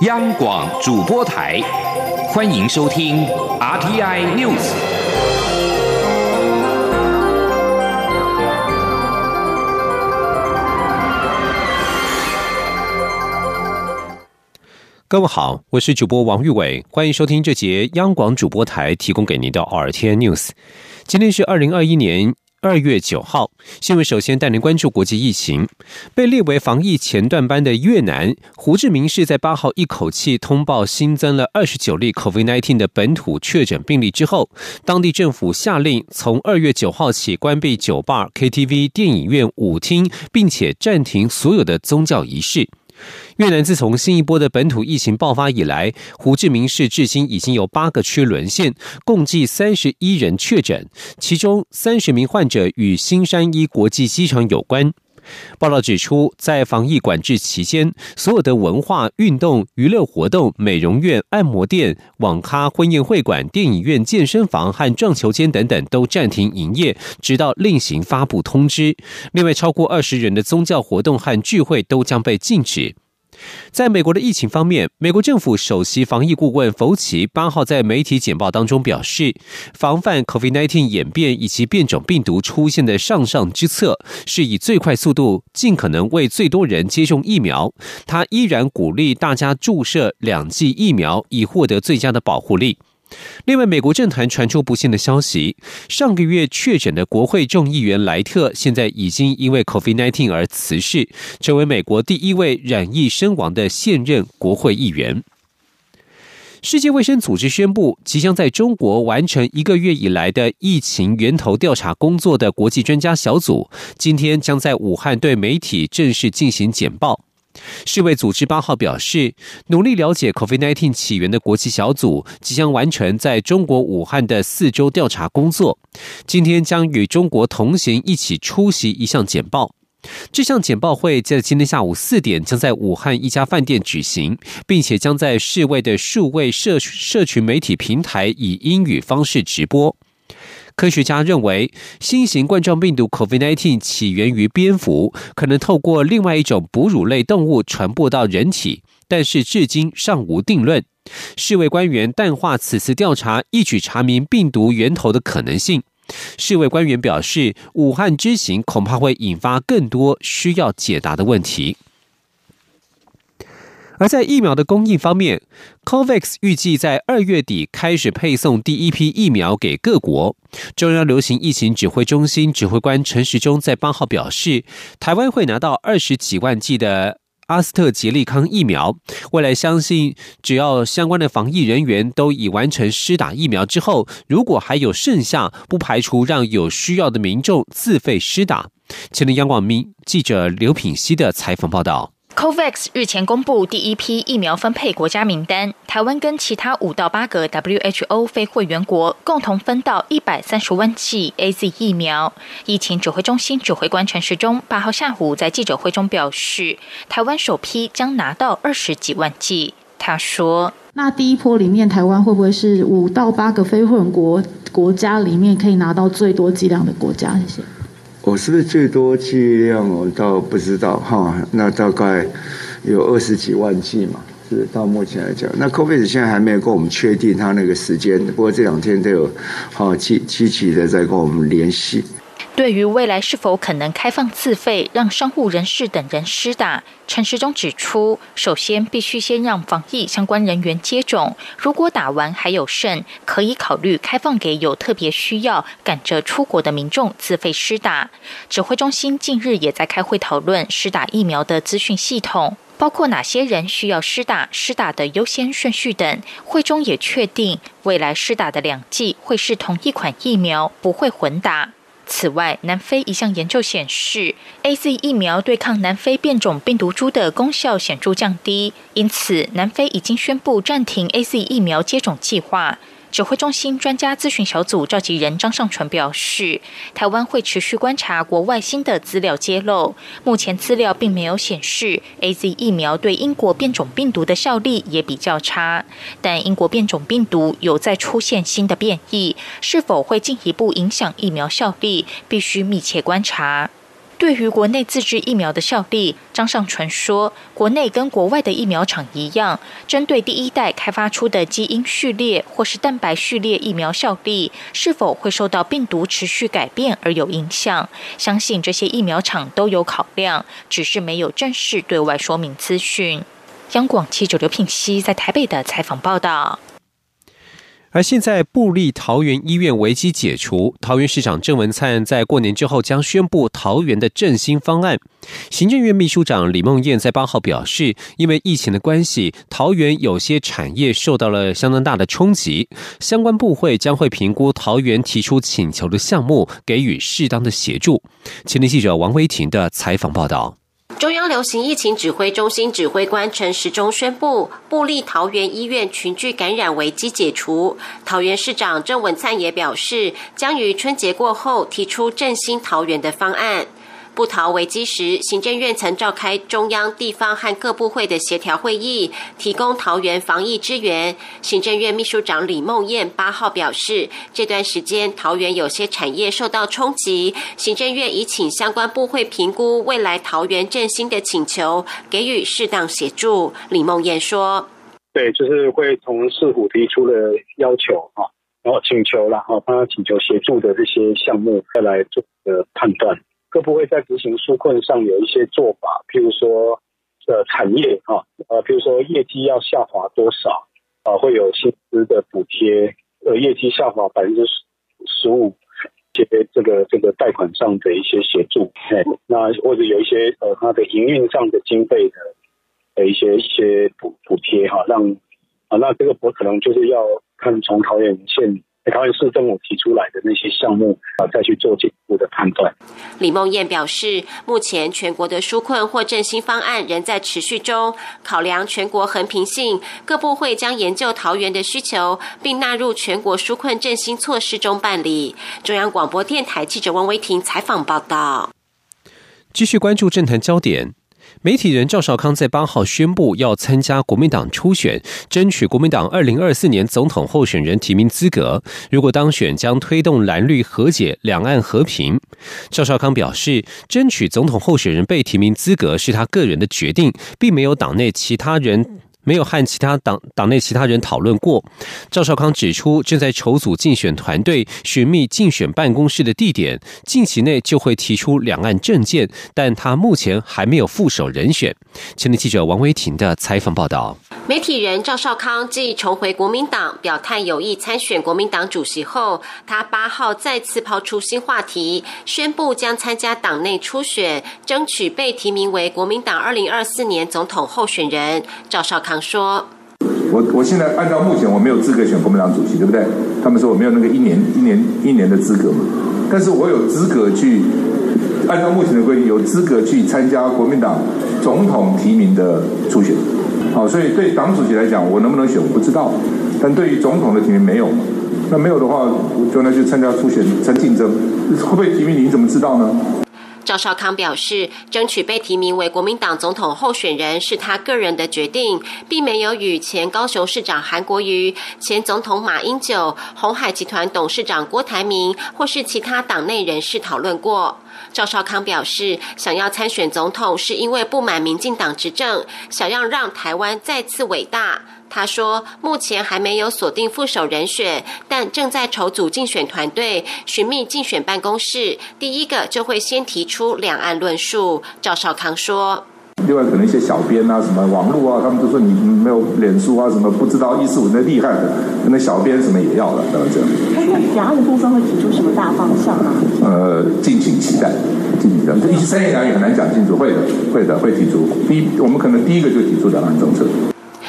央广主播台，欢迎收听 RTI News。各位好，我是主播王玉伟，欢迎收听这节央广主播台提供给您的 RTI News。今天是二零二一年。二月九号，新闻首先带您关注国际疫情。被列为防疫前段班的越南，胡志明市在八号一口气通报新增了二十九例 COVID-19 的本土确诊病例之后，当地政府下令从二月九号起关闭酒吧、KTV、电影院、舞厅，并且暂停所有的宗教仪式。越南自从新一波的本土疫情爆发以来，胡志明市至今已经有八个区沦陷，共计三十一人确诊，其中三十名患者与新山一国际机场有关。报道指出，在防疫管制期间，所有的文化、运动、娱乐活动、美容院、按摩店、网咖、婚宴会馆、电影院、健身房和撞球间等等都暂停营业，直到另行发布通知。另外，超过二十人的宗教活动和聚会都将被禁止。在美国的疫情方面，美国政府首席防疫顾问弗奇八号在媒体简报当中表示，防范 COVID-19 演变以及变种病毒出现的上上之策，是以最快速度尽可能为最多人接种疫苗。他依然鼓励大家注射两剂疫苗，以获得最佳的保护力。另外，美国政坛传出不幸的消息：上个月确诊的国会众议员莱特，现在已经因为 COVID-19 而辞世，成为美国第一位染疫身亡的现任国会议员。世界卫生组织宣布，即将在中国完成一个月以来的疫情源头调查工作的国际专家小组，今天将在武汉对媒体正式进行简报。世卫组织八号表示，努力了解 COVID-19 起源的国际小组即将完成在中国武汉的四周调查工作。今天将与中国同行一起出席一项简报。这项简报会在今天下午四点将在武汉一家饭店举行，并且将在世卫的数位社社群媒体平台以英语方式直播。科学家认为，新型冠状病毒 COVID-19 起源于蝙蝠，可能透过另外一种哺乳类动物传播到人体，但是至今尚无定论。世卫官员淡化此次调查一举查明病毒源头的可能性。世卫官员表示，武汉之行恐怕会引发更多需要解答的问题。而在疫苗的供应方面，COVAX 预计在二月底开始配送第一批疫苗给各国。中央流行疫情指挥中心指挥官陈时中在八号表示，台湾会拿到二十几万剂的阿斯特捷利康疫苗。未来相信，只要相关的防疫人员都已完成施打疫苗之后，如果还有剩下，不排除让有需要的民众自费施打。前的央广民记者刘品熙的采访报道。COVAX 日前公布第一批疫苗分配国家名单，台湾跟其他五到八个 WHO 非会员国共同分到一百三十万剂 AZ 疫苗。疫情指挥中心指挥官陈时中八号下午在记者会中表示，台湾首批将拿到二十几万剂。他说：“那第一波里面，台湾会不会是五到八个非会员国国家里面可以拿到最多剂量的国家？”谢谢。我是不是最多剂量？我倒不知道哈。那大概有二十几万剂嘛，是到目前来讲。那 COVID 现在还没有跟我们确定它那个时间，不过这两天都有好积积极的在跟我们联系。对于未来是否可能开放自费，让商务人士等人施打，陈时中指出，首先必须先让防疫相关人员接种，如果打完还有剩，可以考虑开放给有特别需要、赶着出国的民众自费施打。指挥中心近日也在开会讨论施打疫苗的资讯系统，包括哪些人需要施打、施打的优先顺序等。会中也确定，未来施打的两剂会是同一款疫苗，不会混打。此外，南非一项研究显示，A Z 疫苗对抗南非变种病毒株的功效显著降低，因此南非已经宣布暂停 A Z 疫苗接种计划。指挥中心专家咨询小组召集人张尚纯表示，台湾会持续观察国外新的资料揭露。目前资料并没有显示 A Z 疫苗对英国变种病毒的效力也比较差。但英国变种病毒有在出现新的变异，是否会进一步影响疫苗效力，必须密切观察。对于国内自制疫苗的效力，张尚传说，国内跟国外的疫苗厂一样，针对第一代开发出的基因序列或是蛋白序列疫苗效力是否会受到病毒持续改变而有影响，相信这些疫苗厂都有考量，只是没有正式对外说明资讯。央广记者刘品熙在台北的采访报道。而现在，布利桃园医院危机解除，桃园市长郑文灿在过年之后将宣布桃园的振兴方案。行政院秘书长李梦燕在八号表示，因为疫情的关系，桃园有些产业受到了相当大的冲击，相关部会将会评估桃园提出请求的项目，给予适当的协助。前天记者王威婷的采访报道。中央流行疫情指挥中心指挥官陈时中宣布，布利桃园医院群聚感染危机解除。桃园市长郑文灿也表示，将于春节过后提出振兴桃园的方案。不逃危机时，行政院曾召开中央、地方和各部会的协调会议，提供桃园防疫支援。行政院秘书长李梦燕八号表示，这段时间桃园有些产业受到冲击，行政院已请相关部会评估未来桃园振兴的请求，给予适当协助。李梦燕说：“对，就是会从市府提出的要求啊，然后请求了啊，帮他请求协助的这些项目，再来做个判断。”各部会在执行纾困上有一些做法，譬如说，呃，产业啊，呃，譬如说业绩要下滑多少啊，会有薪资的补贴，呃，业绩下滑百分之十十五，这些这个这个贷款上的一些协助，那或者有一些呃，它的营运上的经费的的一些一些补补贴哈，让啊，那这个我可能就是要看从桃园县。桃园市政府提出来的那些项目啊，再去做进一步的判断。李梦燕表示，目前全国的纾困或振兴方案仍在持续中，考量全国横平性，各部会将研究桃园的需求，并纳入全国纾困振兴措施中办理。中央广播电台记者汪威婷采访报道。继续关注政坛焦点。媒体人赵少康在八号宣布要参加国民党初选，争取国民党二零二四年总统候选人提名资格。如果当选，将推动蓝绿和解、两岸和平。赵少康表示，争取总统候选人被提名资格是他个人的决定，并没有党内其他人。没有和其他党党内其他人讨论过。赵少康指出，正在筹组竞选团队，寻觅竞选办公室的地点，近期内就会提出两岸政见，但他目前还没有副手人选。前天记者王维婷的采访报道。媒体人赵少康继重回国民党表态有意参选国民党主席后，他八号再次抛出新话题，宣布将参加党内初选，争取被提名为国民党二零二四年总统候选人。赵少康说：“我我现在按照目前我没有资格选国民党主席，对不对？他们说我没有那个一年一年一年的资格嘛，但是我有资格去按照目前的规定，有资格去参加国民党总统提名的初选。”好，所以对党主席来讲，我能不能选我不知道，但对于总统的提名没有，那没有的话，我就那就参加初选参竞争，会不会提名你怎么知道呢？赵少康表示，争取被提名为国民党总统候选人是他个人的决定，并没有与前高雄市长韩国瑜、前总统马英九、红海集团董事长郭台铭或是其他党内人士讨论过。赵少康表示，想要参选总统是因为不满民进党执政，想要让台湾再次伟大。他说，目前还没有锁定副手人选，但正在筹组竞选团队，寻觅竞选办公室。第一个就会先提出两岸论述。赵少康说。另外，可能一些小编啊，什么网络啊，他们都说你没有脸书啊，什么不知道一四五那厉害的，那小编什么也要了，等这样。那两岸的部分会提出什么大方向啊？呃，敬请期待，敬请期待。这一三言两语很难讲清楚，会的，会的，会提出。第一，我们可能第一个就提出两岸政策。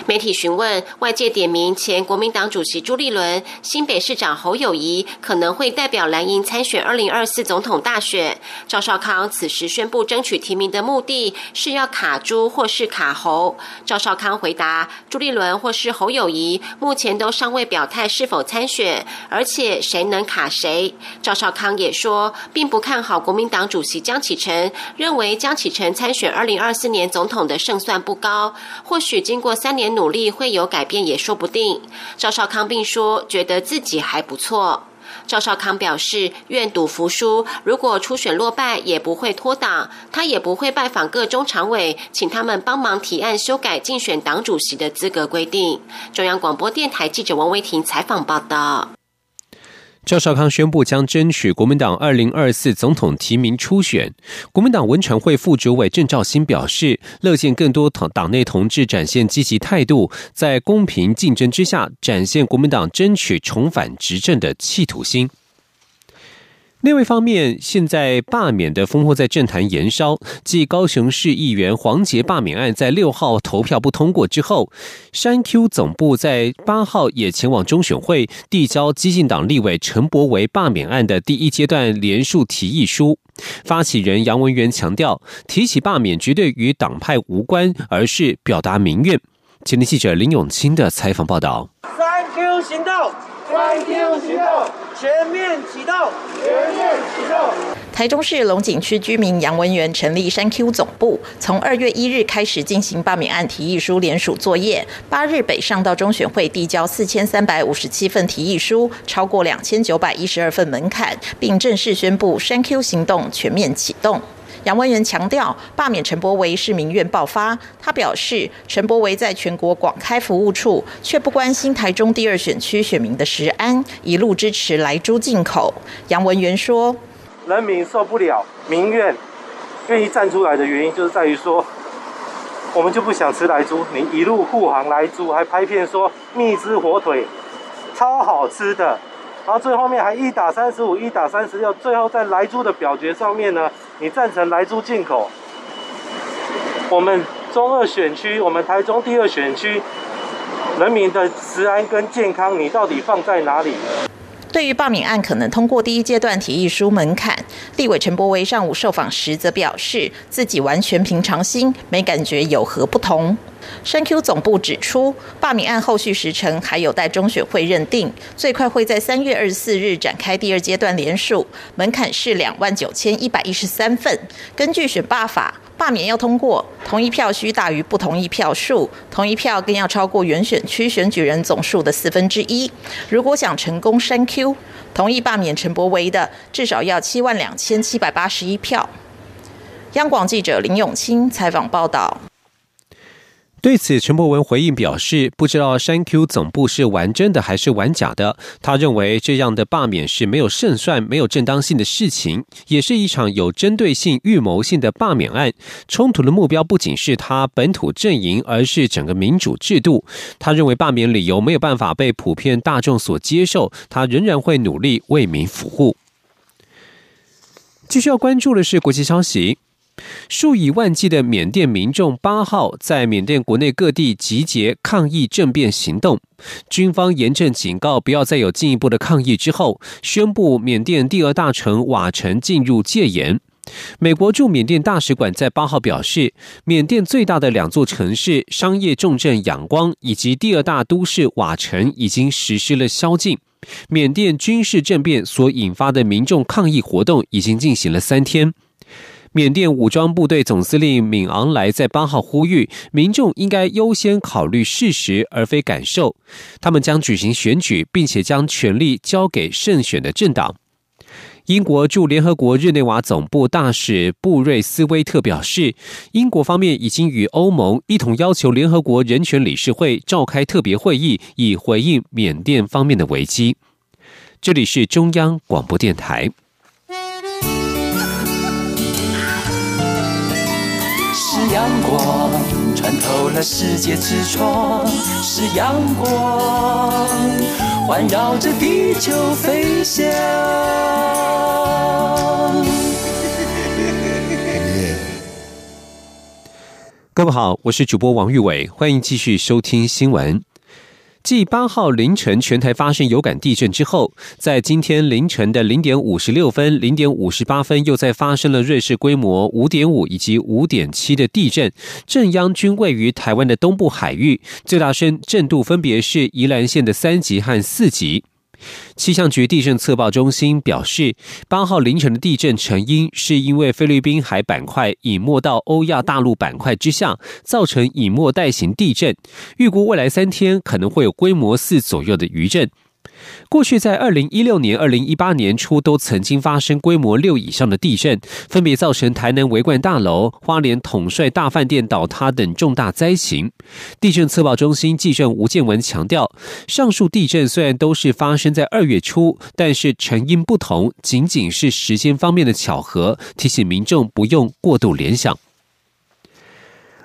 媒体询问，外界点名前国民党主席朱立伦、新北市长侯友谊可能会代表蓝营参选二零二四总统大选。赵少康此时宣布争取提名的目的是要卡朱或是卡侯。赵少康回答：朱立伦或是侯友谊目前都尚未表态是否参选，而且谁能卡谁。赵少康也说，并不看好国民党主席江启臣，认为江启臣参选二零二四年总统的胜算不高。或许经过三年。努力会有改变也说不定。赵少康并说，觉得自己还不错。赵少康表示，愿赌服输，如果初选落败，也不会脱党，他也不会拜访各中常委，请他们帮忙提案修改竞选党主席的资格规定。中央广播电台记者王威婷采访报道。赵少康宣布将争取国民党二零二四总统提名初选。国民党文传会副主委郑兆新表示，乐见更多党党内同志展现积极态度，在公平竞争之下，展现国民党争取重返执政的企图心。另外一方面，现在罢免的烽火在政坛延烧。继高雄市议员黄杰罢免案在六号投票不通过之后，山 Q 总部在八号也前往中选会递交激进党立委陈柏维罢免案的第一阶段联署提议书。发起人杨文元强调，提起罢免绝对与党派无关，而是表达民怨。前天记者林永清的采访报道。山 Q 行动。三 Q 行动，全面启动，全面启动。台中市龙井区居民杨文元成立山 Q 总部，从二月一日开始进行罢免案提议书联署作业。八日北上到中选会递交四千三百五十七份提议书，超过两千九百一十二份门槛，并正式宣布山 Q 行动全面启动。杨文元强调，罢免陈柏维是民怨爆发。他表示，陈柏维在全国广开服务处，却不关心台中第二选区选民的食安，一路支持来猪进口。杨文元说：“人民受不了民怨，愿意站出来的原因，就是在于说，我们就不想吃来猪。你一路护航来猪，还拍片说蜜汁火腿超好吃的。”然后最后面还一打三十五，一打三十六，最后在莱猪的表决上面呢，你赞成来猪进口。我们中二选区，我们台中第二选区，人民的食安跟健康，你到底放在哪里？对于罢免案可能通过第一阶段提议书门槛，立委陈柏威上午受访时则表示，自己完全平常心，没感觉有何不同。深 Q 总部指出，罢免案后续时程还有待中选会认定，最快会在三月二十四日展开第二阶段联署，门槛是两万九千一百一十三份。根据选罢法，罢免要通过，同一票需大于不同意票数，同一票更要超过原选区选举人总数的四分之一。如果想成功深 Q，同意罢免陈柏维的，至少要七万两千七百八十一票。央广记者林永清采访报道。对此，陈柏文回应表示，不知道山 Q 总部是玩真的还是玩假的。他认为这样的罢免是没有胜算、没有正当性的事情，也是一场有针对性、预谋性的罢免案。冲突的目标不仅是他本土阵营，而是整个民主制度。他认为罢免理由没有办法被普遍大众所接受，他仍然会努力为民服务。继续要关注的是国际消息。数以万计的缅甸民众八号在缅甸国内各地集结抗议政变行动，军方严正警告不要再有进一步的抗议之后，宣布缅甸第二大城瓦城进入戒严。美国驻缅甸大使馆在八号表示，缅甸最大的两座城市商业重镇仰光以及第二大都市瓦城已经实施了宵禁。缅甸军事政变所引发的民众抗议活动已经进行了三天。缅甸武装部队总司令敏昂莱在八号呼吁民众应该优先考虑事实而非感受。他们将举行选举，并且将权力交给胜选的政党。英国驻联合国日内瓦总部大使布瑞斯威特表示，英国方面已经与欧盟一同要求联合国人权理事会召开特别会议，以回应缅甸方面的危机。这里是中央广播电台。阳光穿透了世界之窗，是阳光环绕着地球飞翔。各位好，我是主播王玉伟，欢迎继续收听新闻。继八号凌晨全台发生有感地震之后，在今天凌晨的零点五十六分、零点五十八分，又在发生了瑞士规模五点五以及五点七的地震，震央均位于台湾的东部海域，最大声震度分别是宜兰县的三级和四级。气象局地震测报中心表示，八号凌晨的地震成因是因为菲律宾海板块隐没到欧亚大陆板块之下，造成隐没带型地震。预估未来三天可能会有规模四左右的余震。过去在二零一六年、二零一八年初都曾经发生规模六以上的地震，分别造成台南维冠大楼、花莲统帅大饭店倒塌等重大灾情。地震测报中心记者吴建文强调，上述地震虽然都是发生在二月初，但是成因不同，仅仅是时间方面的巧合，提醒民众不用过度联想。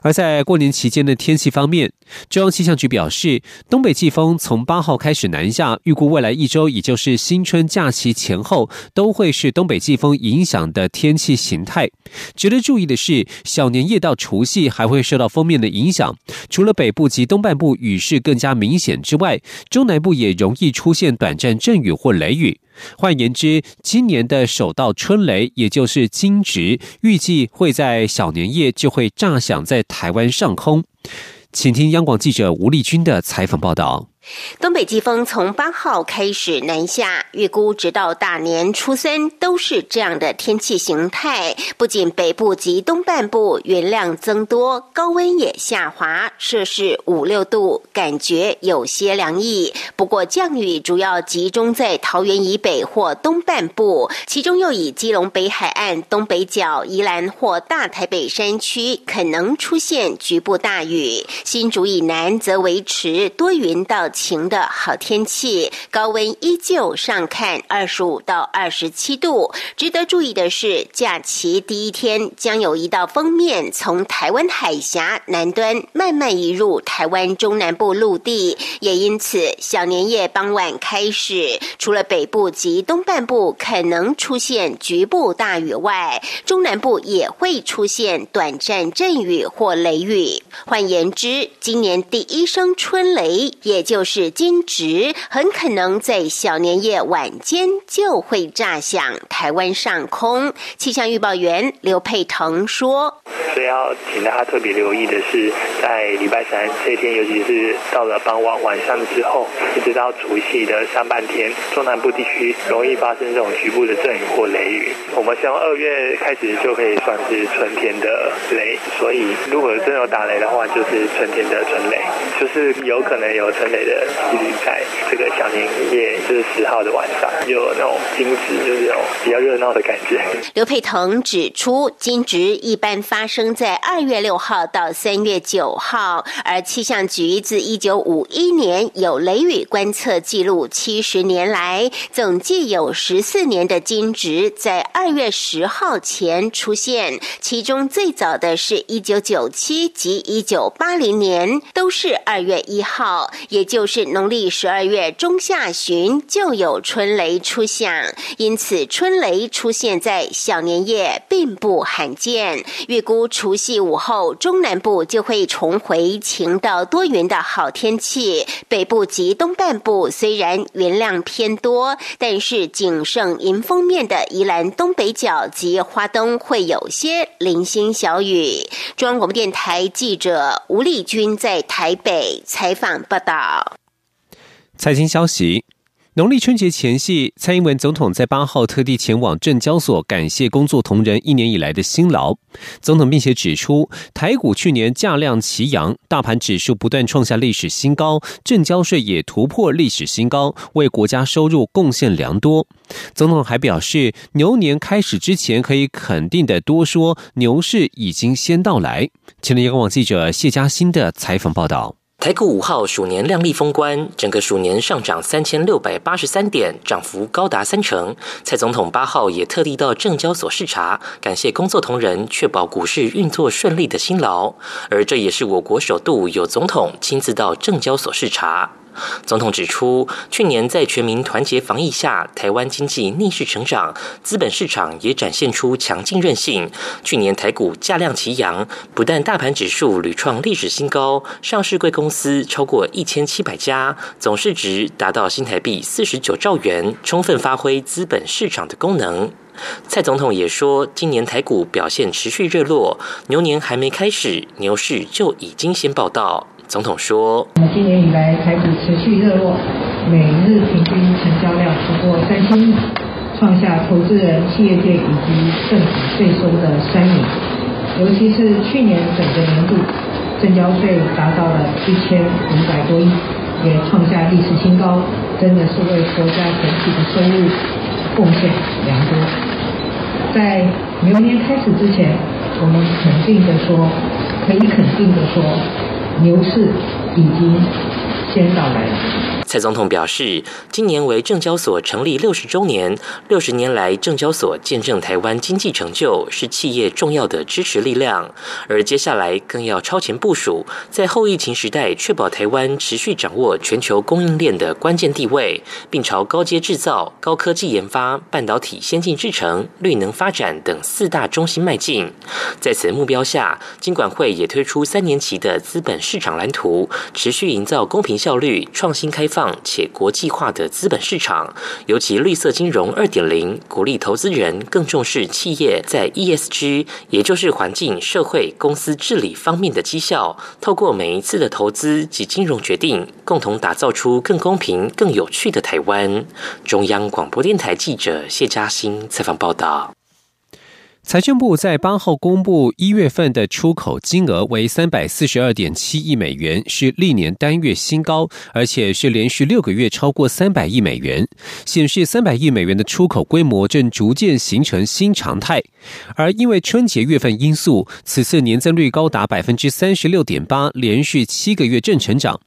而在过年期间的天气方面，中央气象局表示，东北季风从八号开始南下，预估未来一周，也就是新春假期前后，都会是东北季风影响的天气形态。值得注意的是，小年夜到除夕还会受到封面的影响，除了北部及东半部雨势更加明显之外，中南部也容易出现短暂阵雨或雷雨。换言之，今年的首道春雷，也就是金值，预计会在小年夜就会炸响在台湾上空。请听央广记者吴丽君的采访报道。东北季风从八号开始南下，预估直到大年初三都是这样的天气形态。不仅北部及东半部云量增多，高温也下滑，摄氏五六度，感觉有些凉意。不过降雨主要集中在桃园以北或东半部，其中又以基隆北海岸东北角、宜兰或大台北山区可能出现局部大雨。新竹以南则维持多云到。晴的好天气，高温依旧上看二十五到二十七度。值得注意的是，假期第一天将有一道锋面从台湾海峡南端慢慢移入台湾中南部陆地，也因此小年夜傍晚开始，除了北部及东半部可能出现局部大雨外，中南部也会出现短暂阵雨或雷雨。换言之，今年第一声春雷，也就。是金值，很可能在小年夜晚间就会炸响台湾上空。气象预报员刘佩腾说：“所以要请大家特别留意的是，在礼拜三这天，尤其是到了傍晚晚上之后，一直到除夕的上半天，中南部地区容易发生这种局部的阵雨或雷雨。我们希望二月开始就可以算是春天的雷，所以如果真有打雷的话，就是春天的春雷，就是有可能有春雷的。”几率在这个小年夜，就是十号的晚上，有那种金值，就是有比较热闹的感觉。刘佩腾指出，金值一般发生在二月六号到三月九号，而气象局自一九五一年有雷雨观测记录，七十年来总计有十四年的金值在二月十号前出现，其中最早的是一九九七及一九八零年，都是二月一号，也就。是农历十二月中下旬就有春雷出现，因此春雷出现在小年夜并不罕见。预估除夕午后，中南部就会重回晴到多云的好天气。北部及东半部虽然云量偏多，但是仅剩迎风面的宜兰东北角及花东会有些零星小雨。中央广播电台记者吴丽君在台北采访报道。财经消息：农历春节前夕，蔡英文总统在八号特地前往证交所，感谢工作同仁一年以来的辛劳。总统并且指出，台股去年价量齐扬，大盘指数不断创下历史新高，证交税也突破历史新高，为国家收入贡献良多。总统还表示，牛年开始之前，可以肯定的多说，牛市已经先到来。前天，央广记者谢嘉欣的采访报道。台股五号鼠年亮丽封关，整个鼠年上涨三千六百八十三点，涨幅高达三成。蔡总统八号也特地到证交所视察，感谢工作同仁确保股市运作顺利的辛劳。而这也是我国首度有总统亲自到证交所视察。总统指出，去年在全民团结防疫下，台湾经济逆势成长，资本市场也展现出强劲韧性。去年台股价量齐扬，不但大盘指数屡创历史新高，上市贵公司超过一千七百家，总市值达到新台币四十九兆元，充分发挥资本市场的功能。蔡总统也说，今年台股表现持续热络，牛年还没开始，牛市就已经先报道。总统说：“我们今年以来，台股持续热络，每日平均成交量超过三千亿，创下投资人、企业界以及政府税收的三年。尤其是去年整个年度，证交税达到了一千五百多亿，也创下历史新高，真的是为国家整体的收入贡献良多。在牛年开始之前，我们肯定的说，可以肯定的说，牛市已经先到来了。蔡总统表示，今年为证交所成立六十周年，六十年来证交所见证台湾经济成就，是企业重要的支持力量。而接下来更要超前部署，在后疫情时代，确保台湾持续掌握全球供应链的关键地位，并朝高阶制造、高科技研发、半导体先进制程、绿能发展等四大中心迈进。在此目标下，金管会也推出三年期的资本市场蓝图，持续营造公平、效率、创新、开放。且国际化的资本市场，尤其绿色金融二点零，鼓励投资人更重视企业在 ESG，也就是环境、社会、公司治理方面的绩效。透过每一次的投资及金融决定，共同打造出更公平、更有趣的台湾。中央广播电台记者谢嘉欣采访报道。财政部在八号公布一月份的出口金额为三百四十二点七亿美元，是历年单月新高，而且是连续六个月超过三百亿美元，显示三百亿美元的出口规模正逐渐形成新常态。而因为春节月份因素，此次年增率高达百分之三十六点八，连续七个月正成长。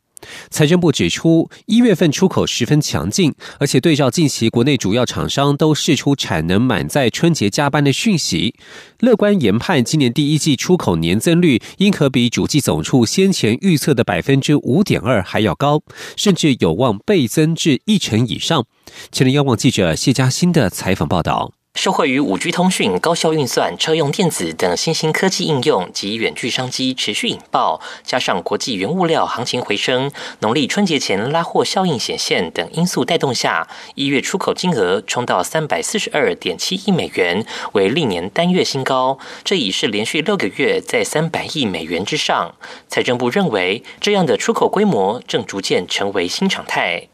财政部指出，一月份出口十分强劲，而且对照近期国内主要厂商都释出产能满载春节加班的讯息，乐观研判今年第一季出口年增率应可比主计总处先前预测的百分之五点二还要高，甚至有望倍增至一成以上。前天央广记者谢嘉欣的采访报道。受惠于五 G 通讯、高效运算、车用电子等新兴科技应用及远距商机持续引爆，加上国际原物料行情回升、农历春节前拉货效应显现等因素带动下，一月出口金额冲到三百四十二点七亿美元，为历年单月新高。这已是连续六个月在三百亿美元之上。财政部认为，这样的出口规模正逐渐成为新常态。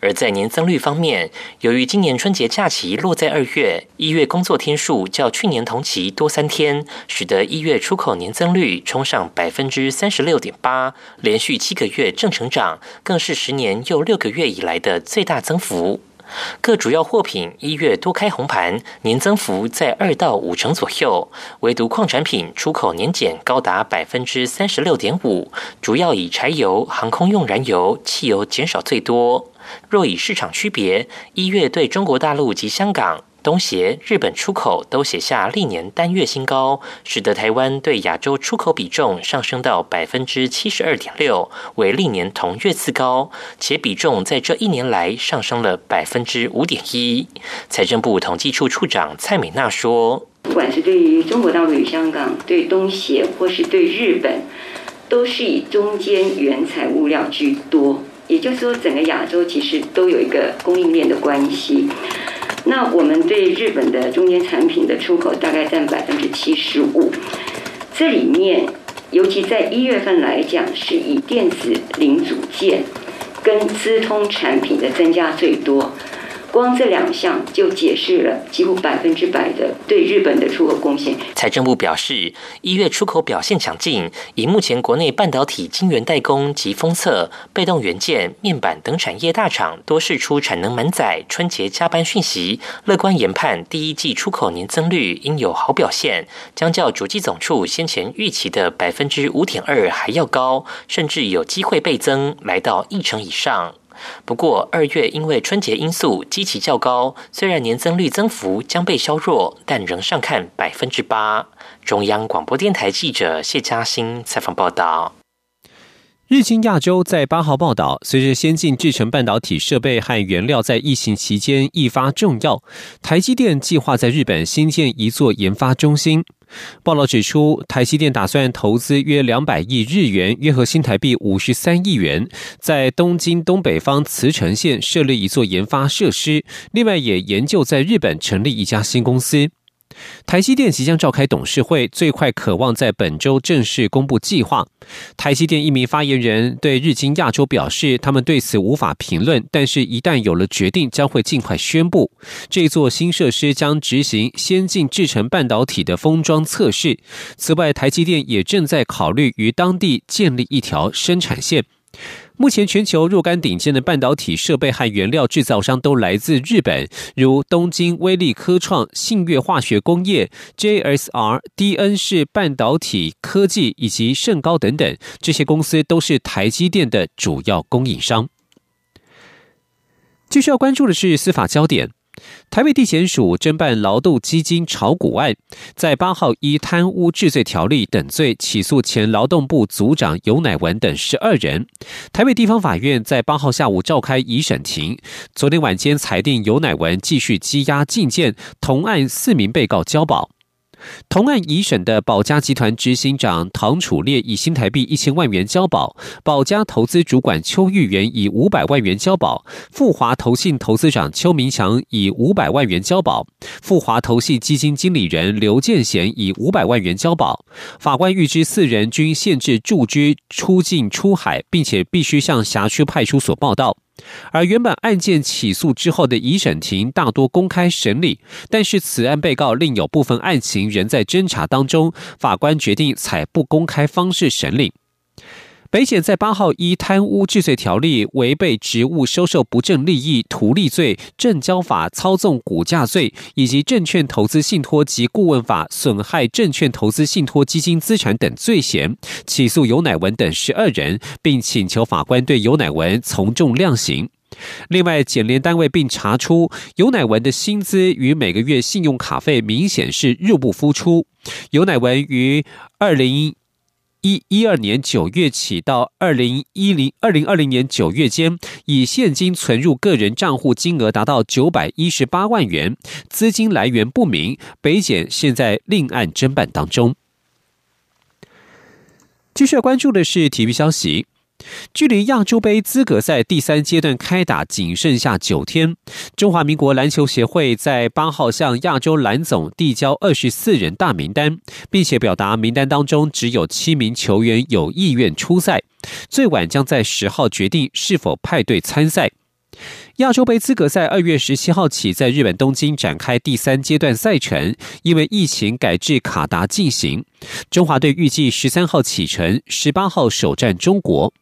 而在年增率方面，由于今年春节假期落在二月，一月工作天数较去年同期多三天，使得一月出口年增率冲上百分之三十六点八，连续七个月正成长，更是十年又六个月以来的最大增幅。各主要货品一月多开红盘，年增幅在二到五成左右，唯独矿产品出口年减高达百分之三十六点五，主要以柴油、航空用燃油、汽油减少最多。若以市场区别，一月对中国大陆及香港、东协、日本出口都写下历年单月新高，使得台湾对亚洲出口比重上升到百分之七十二点六，为历年同月次高，且比重在这一年来上升了百分之五点一。财政部统计处处长蔡美娜说：“不管是对于中国大陆与香港、对东协或是对日本，都是以中间原材物料居多。”也就是说，整个亚洲其实都有一个供应链的关系。那我们对日本的中间产品的出口大概占百分之七十五，这里面尤其在一月份来讲，是以电子零组件跟资通产品的增加最多。光这两项就解释了几乎百分之百的对日本的出口贡献。财政部表示，一月出口表现强劲，以目前国内半导体晶圆代工及封测、被动元件、面板等产业大厂多释出产能满载、春节加班讯息，乐观研判第一季出口年增率应有好表现，将较主计总处先前预期的百分之五点二还要高，甚至有机会倍增，来到一成以上。不过，二月因为春节因素基期较高，虽然年增率增幅将被削弱，但仍上看百分之八。中央广播电台记者谢嘉欣采访报道。日经亚洲在八号报道，随着先进制成半导体设备和原料在疫情期间愈发重要，台积电计划在日本新建一座研发中心。报道指出，台积电打算投资约两百亿日元，约合新台币五十三亿元，在东京东北方茨城县设立一座研发设施。另外，也研究在日本成立一家新公司。台积电即将召开董事会，最快渴望在本周正式公布计划。台积电一名发言人对日经亚洲表示，他们对此无法评论，但是一旦有了决定，将会尽快宣布。这座新设施将执行先进制成半导体的封装测试。此外，台积电也正在考虑于当地建立一条生产线。目前全球若干顶尖的半导体设备和原料制造商都来自日本，如东京威力科创、信越化学工业、JSR、DN 是半导体科技以及盛高等等，这些公司都是台积电的主要供应商。继续要关注的是司法焦点。台北地检署侦办劳动基金炒股案，在八号依贪污治罪条例等罪起诉前劳动部组长尤乃文等十二人。台北地方法院在八号下午召开一审庭，昨天晚间裁定尤乃文继续羁押禁见，同案四名被告交保。同案一审的保家集团执行长唐楚烈以新台币一千万元交保，保家投资主管邱玉元以五百万元交保，富华投信投资长邱明强以五百万元交保，富华投信基金经理人刘建贤以五百万元交保。法官预知四人均限制住居、出境、出海，并且必须向辖区派出所报到。而原本案件起诉之后的一审庭大多公开审理，但是此案被告另有部分案情仍在侦查当中，法官决定采不公开方式审理。北检在八号依贪污治罪条例、违背职务收受不正利益图利罪、证交法操纵股价罪以及证券投资信托及顾问法损害证券投资信托基金资产等罪嫌，起诉尤乃文等十二人，并请求法官对尤乃文从重量刑。另外，检联单位并查出尤乃文的薪资与每个月信用卡费明显是入不敷出。尤乃文于二零。一一二年九月起到二零一零二零二零年九月间，以现金存入个人账户金额达到九百一十八万元，资金来源不明。北检现在另案侦办当中。继续要关注的是体育消息。距离亚洲杯资格赛第三阶段开打仅剩下九天，中华民国篮球协会在八号向亚洲篮总递交二十四人大名单，并且表达名单当中只有七名球员有意愿出赛，最晚将在十号决定是否派队参赛。亚洲杯资格赛二月十七号起在日本东京展开第三阶段赛程，因为疫情改至卡达进行。中华队预计十三号启程，十八号首战中国。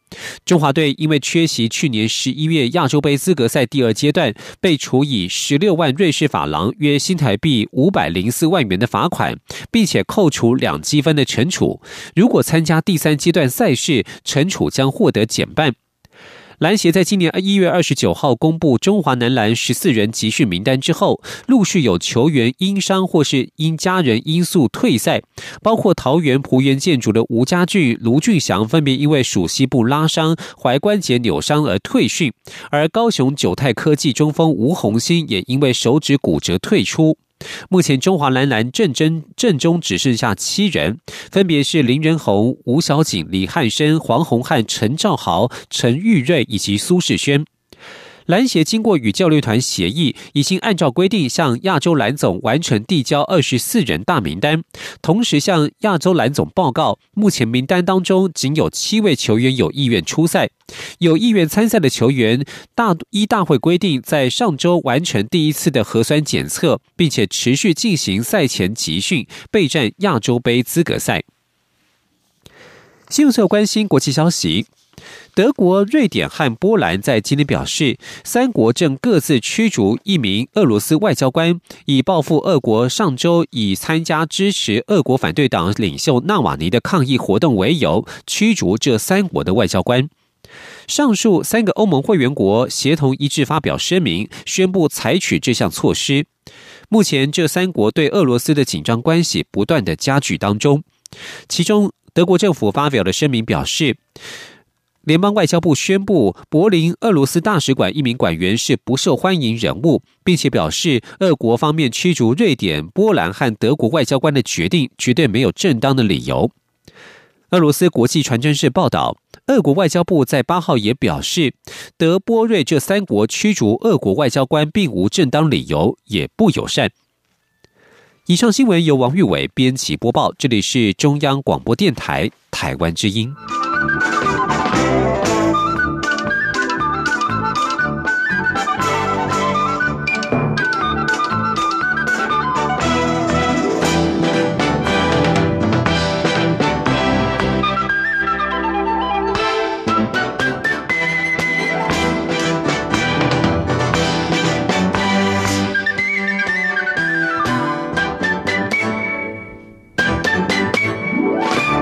中华队因为缺席去年十一月亚洲杯资格赛第二阶段，被处以十六万瑞士法郎（约新台币五百零四万元）的罚款，并且扣除两积分的惩处。如果参加第三阶段赛事，惩处将获得减半。篮协在今年一月二十九号公布中华男篮十四人集训名单之后，陆续有球员因伤或是因家人因素退赛，包括桃园璞园建筑的吴家俊、卢俊祥分别因为属膝部拉伤、踝关节扭伤而退训，而高雄九泰科技中锋吴宏兴也因为手指骨折退出。目前中华男篮正真正中只剩下七人，分别是林仁宏、吴小景、李汉生、黄宏汉、陈兆豪、陈玉瑞以及苏世轩。篮协经过与教练团协议，已经按照规定向亚洲篮总完成递交二十四人大名单，同时向亚洲篮总报告，目前名单当中仅有七位球员有意愿出赛，有意愿参赛的球员，大一大会规定在上周完成第一次的核酸检测，并且持续进行赛前集训，备战亚洲杯资格赛。新闻所有关心国际消息。德国、瑞典和波兰在今天表示，三国正各自驱逐一名俄罗斯外交官，以报复俄国上周以参加支持俄国反对党领袖纳瓦尼的抗议活动为由驱逐这三国的外交官。上述三个欧盟会员国协同一致发表声明，宣布采取这项措施。目前，这三国对俄罗斯的紧张关系不断的加剧当中。其中，德国政府发表的声明表示。联邦外交部宣布，柏林俄罗斯大使馆一名馆员是不受欢迎人物，并且表示，俄国方面驱逐瑞典、波兰和德国外交官的决定绝对没有正当的理由。俄罗斯国际传真社报道，俄国外交部在八号也表示，德、波、瑞这三国驱逐俄国外交官并无正当理由，也不友善。以上新闻由王玉伟编辑播报，这里是中央广播电台台湾之音。